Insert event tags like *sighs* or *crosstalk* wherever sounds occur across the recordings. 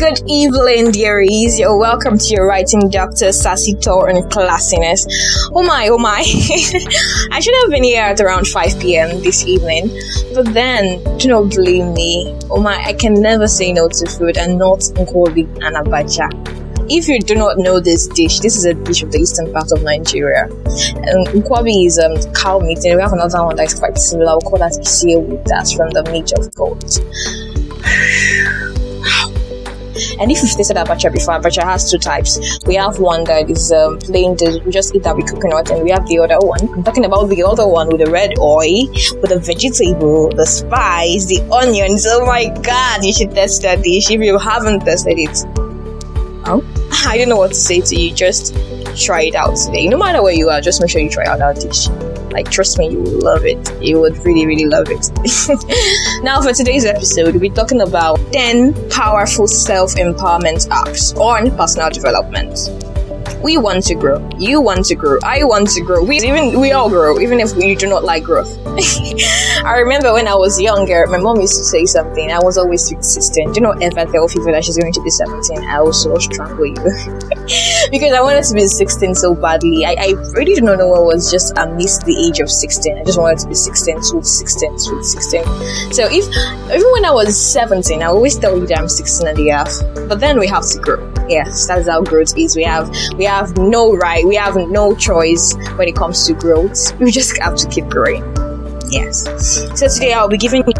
good evening, dearies. You're welcome to your writing doctor, Sassy Tor and Classiness. Oh my, oh my. *laughs* I should have been here at around 5 p.m. this evening, but then, do not blame me. Oh my, I can never say no to food and not Nkwobi and Abacha. If you do not know this dish, this is a dish of the eastern part of Nigeria. Um, Nkwobi is um, cow meat, and we have another one that is quite similar. We call that Isiewu. That's from the meat of goat. *sighs* *sighs* And if you've tasted abacha before, abacha has two types. We have one that is um, plain, we just eat that with coconut, and we have the other one. I'm talking about the other one with the red oil, with the vegetable, the spice, the onions. Oh my god, you should test that dish if you haven't tested it. Oh, I don't know what to say to you. Just try it out today. No matter where you are, just make sure you try out that dish. Like, trust me, you will love it. You would really, really love it. *laughs* now, for today's episode, we're talking about 10 powerful self empowerment apps on personal development. We want to grow. You want to grow. I want to grow. We even we all grow, even if we do not like growth. *laughs* I remember when I was younger, my mom used to say something. I was always 16. Do not ever tell people that she's going to be 17. I will so strangle you. *laughs* because I wanted to be 16 so badly. I, I really do not know what was just I missed the age of 16. I just wanted to be 16, sweet 16, sweet 16. So if even when I was 17, I always tell you that I'm 16 and a half. But then we have to grow. Yes, that's how growth is. We have we have no right, we have no choice when it comes to growth. We just have to keep growing. Yes. So today I'll be giving you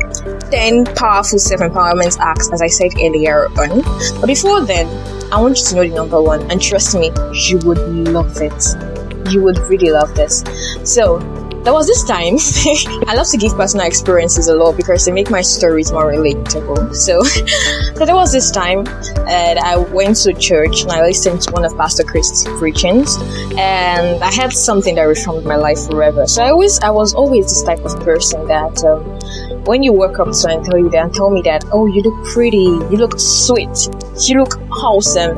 10 powerful self empowerment acts, as I said earlier on. But before then, I want you to know the number one, and trust me, you would love it. You would really love this. So, there was this time *laughs* I love to give personal experiences a lot because they make my stories more relatable. So, *laughs* so there was this time that I went to church and I listened to one of Pastor Chris's preachings, and I had something that reformed my life forever. So I always, I was always this type of person that um, when you walk up to and tell you that and tell me that, oh, you look pretty, you look sweet, you look awesome,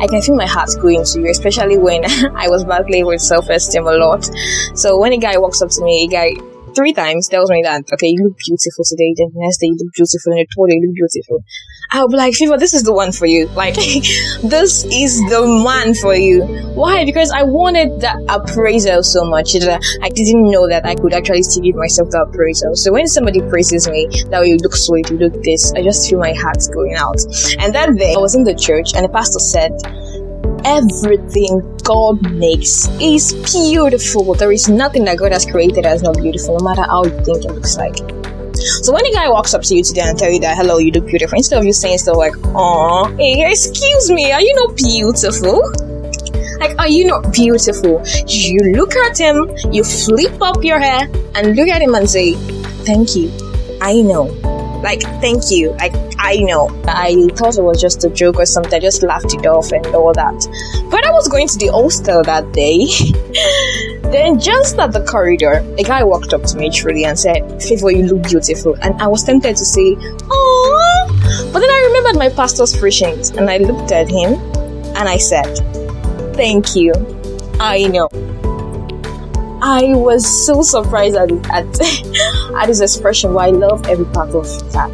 I can feel my heart going to you, especially when *laughs* I was battling with self-esteem a lot. So when a guy walks up to me, a guy three times tells me that, okay, you look beautiful today, the next day you look beautiful, and the third day you look beautiful. I'll be like, Favour, this is the one for you. *laughs* Like, this is the man for you. Why? Because I wanted that appraisal so much that I didn't know that I could actually still give myself the appraisal. So when somebody praises me, that you look sweet, you look this, I just feel my heart going out. And that day, I was in the church and the pastor said, everything God makes is beautiful. There is nothing that God has created that is not beautiful, no matter how you think it looks like. So when a guy walks up to you today and tell you that hello, you look beautiful, instead of you saying stuff like, "Oh, hey, excuse me, are you not beautiful?" Like, are you not beautiful? You look at him, you flip up your hair, and look at him and say, "Thank you, I know." Like, thank you. Like, I know. I thought it was just a joke or something. I just laughed it off and all that. But I was going to the hostel that day. *laughs* then, just at the corridor, a guy walked up to me truly and said, Favour, you look beautiful. And I was tempted to say, Oh. But then I remembered my pastor's preachings and I looked at him and I said, Thank you. I know. I was so surprised at at, *laughs* at his expression. But I love every part of that.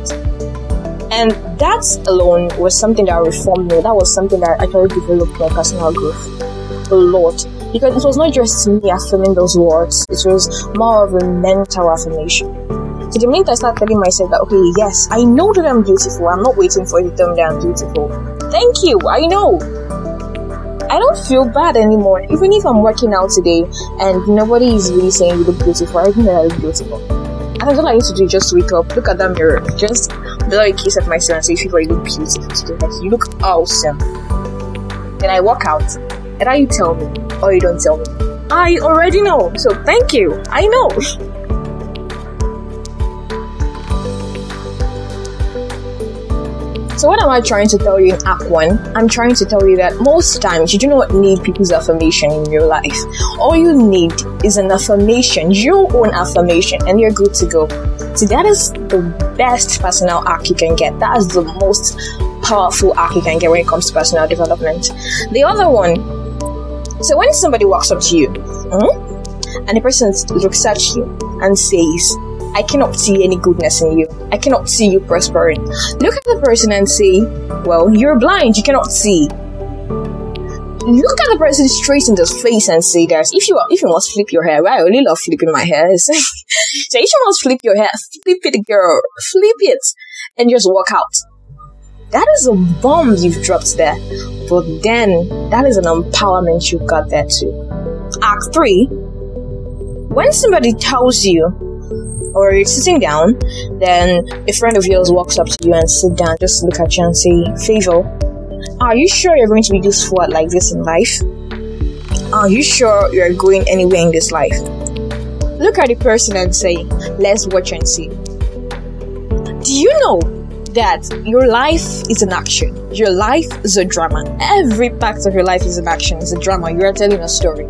And that alone was something that reformed me. That was something that actually developed my personal growth a lot. Because it was not just me affirming those words, it was more of a mental affirmation. So the minute I start telling myself that, okay, yes, I know that I'm beautiful, I'm not waiting for you to tell me that I'm beautiful. Thank you, I know. I don't feel bad anymore. Even if I'm working out today and nobody is really saying you look beautiful, I think that I look beautiful. And that's all I need to do just wake up, look at that mirror, just blow a kiss at myself and say, People, you look beautiful today. Like, you look awesome. Then I walk out, I you tell me, or you don't tell me. I already know, so thank you. I know. *laughs* So what am I trying to tell you in Act 1? I'm trying to tell you that most times you do not need people's affirmation in your life. All you need is an affirmation, your own affirmation, and you're good to go. So that is the best personal arc you can get. That is the most powerful arc you can get when it comes to personal development. The other one, so when somebody walks up to you, hmm, and the person looks at you and says, I cannot see any goodness in you. I cannot see you prospering. Look at the person and say, Well, you're blind, you cannot see look at the person straight in the face and say that if you if you must flip your hair, I only love flipping my hair. *laughs* so if you must flip your hair, flip it, girl, flip it, and just walk out. That is a bomb you've dropped there. But then that is an empowerment you got there too. Act three. When somebody tells you or you're sitting down, then a friend of yours walks up to you and sit down, just look at you and say, Favour, are you sure you're going to be useful at like this in life? Are you sure you're going anywhere in this life? Look at the person and say, let's watch and see. Do you know that your life is an action? Your life is a drama. Every part of your life is an action, it's a drama. You are telling a story.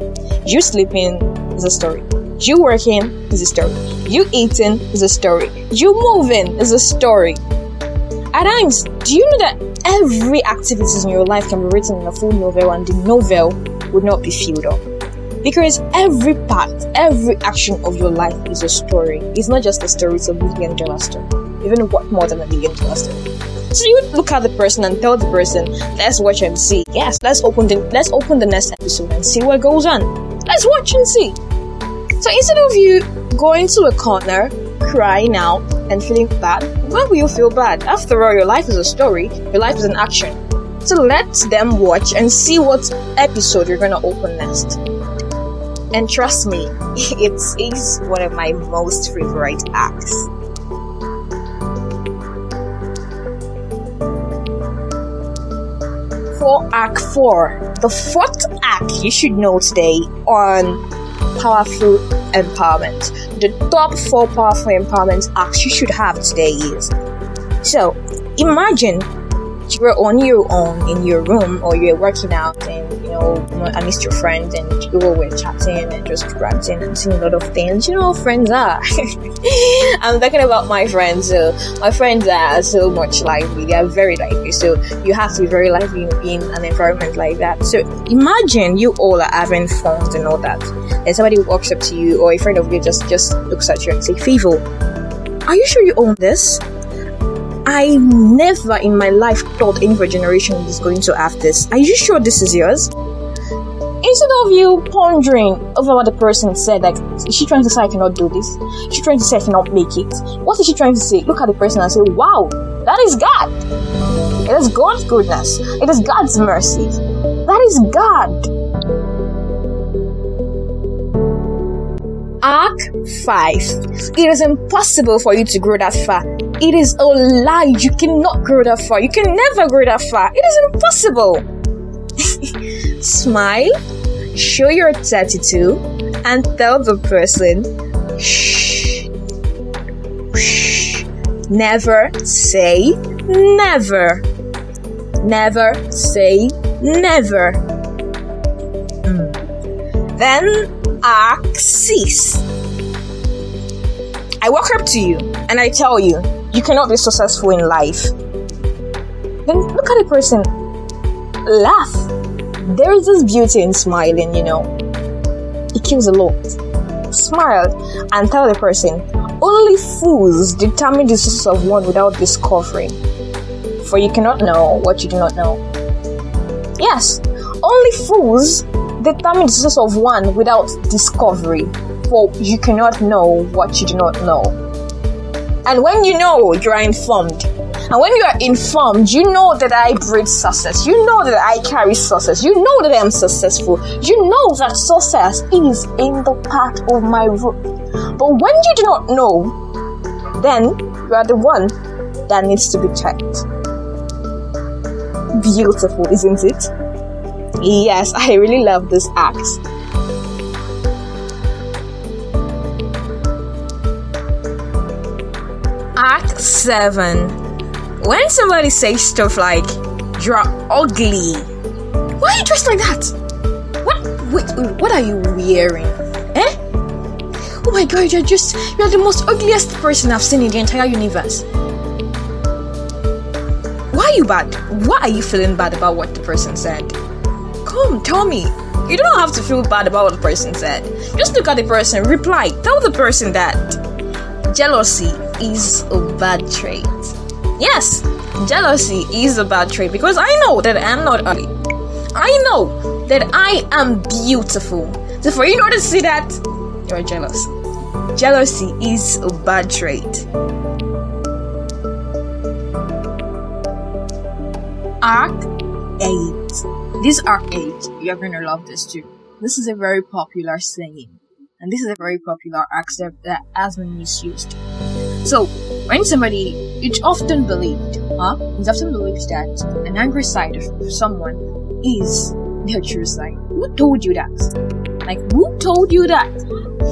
You sleeping is a story. You working is a story. You eating is a story. You moving is a story. At times, do you know that every activities in your life can be written in a full novel and the novel would not be filled up. Because every part, every action of your life is a story. It's not just a story, it's a million dollar story. Even what more than a million dollar story. So you look at the person and tell the person, let's watch and see. Yes, let's open the let's open the next episode and see what goes on. Let's watch and see. So instead of you going to a corner, crying out, and feeling bad, why will you feel bad? After all, your life is a story, your life is an action. So let them watch and see what episode you're gonna open next. And trust me, *laughs* it is one of my most favorite acts. For Act 4, the fourth act you should know today on Powerful Empowerment the top four powerful empowerment acts you should have today is. So, imagine you're on your own in your room or you're working out and you know I amidst your friends and you were chatting and just ranting and seeing a lot of things. You know friends are. *laughs* I'm talking about my friends. So my friends are so much lively they are very lively so you have to be very lively in an environment like that. So imagine you all are having fun and all that. And somebody walks up to you or a friend of you just just looks at you and say Favour are you sure you own this I never in my life thought any generation is going to have this. Are you sure this is yours? Instead of you pondering over what the person said, like, is she trying to say I cannot do this? Is she trying to say I cannot make it? What is she trying to say? Look at the person and say, wow, that is God. It is God's goodness. It is God's mercy. That is God. Arc 5. It is impossible for you to grow that far. It is a lie. You cannot grow that far. You can never grow that far. It is impossible. *laughs* Smile, show your 32, and tell the person, shh, shh. Never say never. Never say never. Mm. Then Axis. I walk up to you and I tell you, you cannot be successful in life. Then look at the person, laugh. There is this beauty in smiling, you know. It kills a lot. Smile and tell the person, only fools determine the success of one without discovering. For you cannot know what you do not know. Yes, only fools determine the success of one without discovery, for you cannot know what you do not know. And when you know, you are informed. And when you are informed, you know that I breed success. You know that I carry success. You know that I am successful. You know that success is in the part of my root. But when you do not know, then you are the one that needs to be checked. Beautiful, isn't it? Yes, I really love this act. Act 7. When somebody says stuff like, You're ugly. Why are you dressed like that? What wait, what are you wearing? Eh? Oh my god, you're just you're the most ugliest person I've seen in the entire universe. Why are you bad? Why are you feeling bad about what the person said? Come, tell me. You don't have to feel bad about what the person said. Just look at the person, reply, tell the person that jealousy is a bad trait. Yes, jealousy is a bad trait because I know that I'm not ugly. I know that I am beautiful. So for you not to see that, you're jealous. Jealousy is a bad trait. Arc 8. This Arc 8, you're gonna love this too. This is a very popular saying. And this is a very popular accept that has been misused. So, when somebody, it's often believed, huh? It's often believed that an angry side of someone is their true side. Who told you that? Like, who told you that?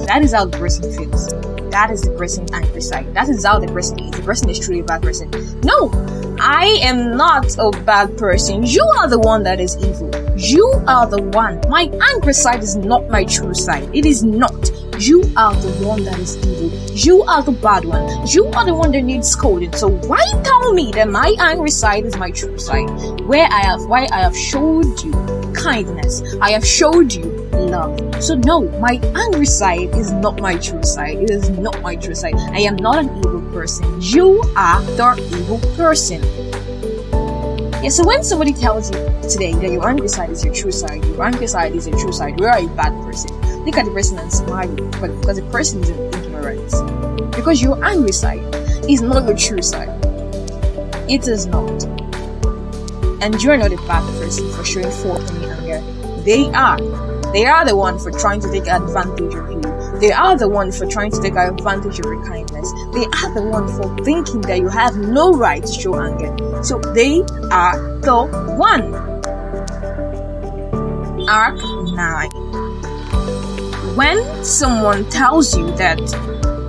That is how the person feels. That is the person's angry side. That is how the person is. The person is truly a bad person. No, I am not a bad person. You are the one that is evil. You are the one. My angry side is not my true side. It is not. You are the one that is evil. You are the bad one. You are the one that needs scolding. So why tell me that my angry side is my true side? Where I have why I have showed you kindness. I have showed you love. So no, my angry side is not my true side. It is not my true side. I am not an evil person. You are the evil person. Yeah, so when somebody tells you today that your angry side is your true side, your angry side is your true side, you are a bad person. Look at the person and smile because the person is in ignorance. Because your angry side is not your true side. It is not. And you're not a bad person for showing forth any anger. They are. They are the one for trying to take advantage of you. They are the one for trying to take advantage of your kindness. They are the one for thinking that you have no right to show anger. So they are the one. Arc 9. When someone tells you that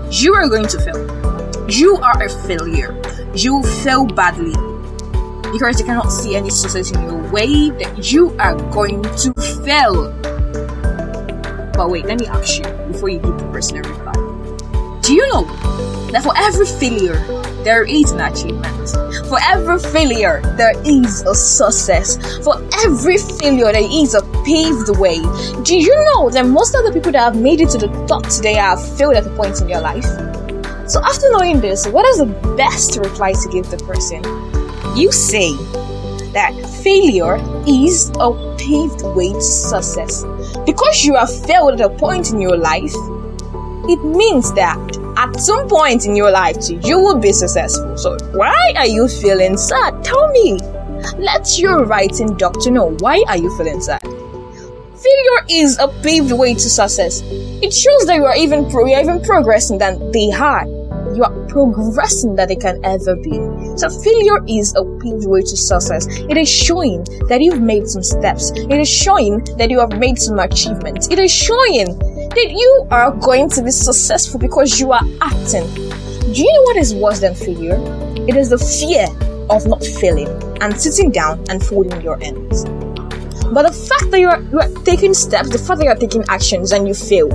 you are going to fail, you are a failure, you fail badly because you cannot see any success in your way, that you are going to fail. But wait, let me ask you before you give the person a reply. Do you know that for every failure, there is an achievement? For every failure, there is a success. For every failure, there is a paved way. Do you know that most of the people that have made it to the top today have failed at a point in their life? So, after knowing this, what is the best reply to give the person? You say that failure is a paved way to success. Because you have failed at a point in your life, it means that at some point in your life you will be successful. So why are you feeling sad? Tell me. Let your writing doctor know why are you feeling sad. Failure is a paved way to success. It shows that you are even pro- you are even progressing than they had. You are progressing than they can ever be. So failure is a paved way to success. It is showing that you've made some steps. It is showing that you have made some achievements. It is showing that you are going to be successful because you are acting. Do you know what is worse than failure? It is the fear of not failing and sitting down and folding your hands. But the fact that you are, you are taking steps, the fact that you are taking actions and you fail,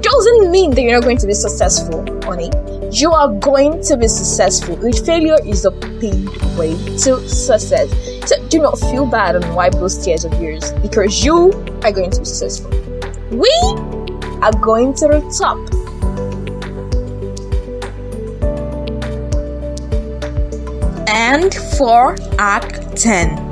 doesn't mean that you're not going to be successful, honey. You are going to be successful. Failure is a paved way to success. So do not feel bad and wipe those tears of yours because you are going to be successful. We are going to the top. And for Act 10.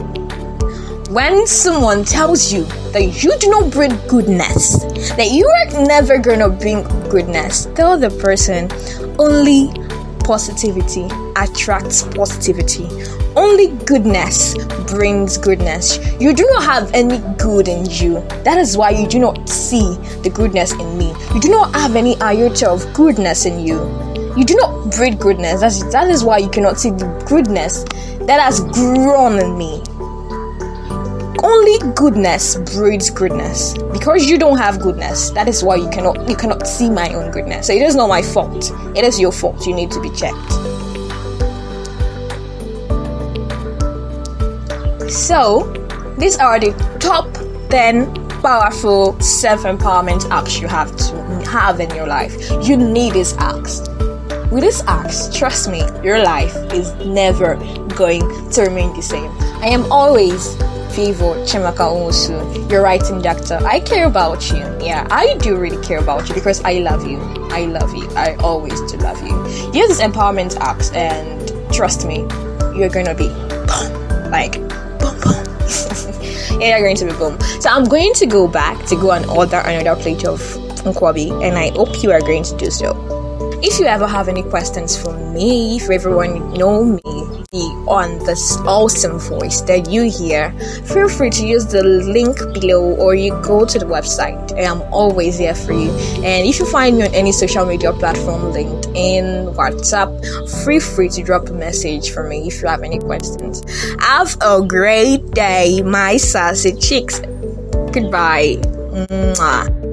When someone tells you that you do not bring goodness, that you are never gonna bring goodness, tell the person only positivity attracts positivity. Only goodness brings goodness. You do not have any good in you. That is why you do not see the goodness in me. You do not have any iota of goodness in you. You do not breed goodness. That's, that is why you cannot see the goodness that has grown in me. Only goodness breeds goodness. Because you don't have goodness, that is why you cannot you cannot see my own goodness. So it is not my fault. It is your fault. You need to be checked. So, these are the top 10 powerful self empowerment apps you have to have in your life. You need these apps. With these apps, trust me, your life is never going to remain the same. I am always Favour Chiamaka Nwosu, your writing doctor. I care about you. Yeah, I do really care about you because I love you. I love you. I always do love you. Use this empowerment apps and trust me, you're gonna be boom, like boom boom. *laughs* yeah, you're going to be boom. So I'm going to go back to go and order another plate of nkwobi, and I hope you are going to do so. If you ever have any questions for me, if everyone know me on this awesome voice that you hear, feel free to use the link below or you go to the website. I am always here for you. And if you find me on any social media platform, LinkedIn, WhatsApp, feel free to drop a message for me if you have any questions. Have a great day, my sassy chicks. Goodbye. Mwah.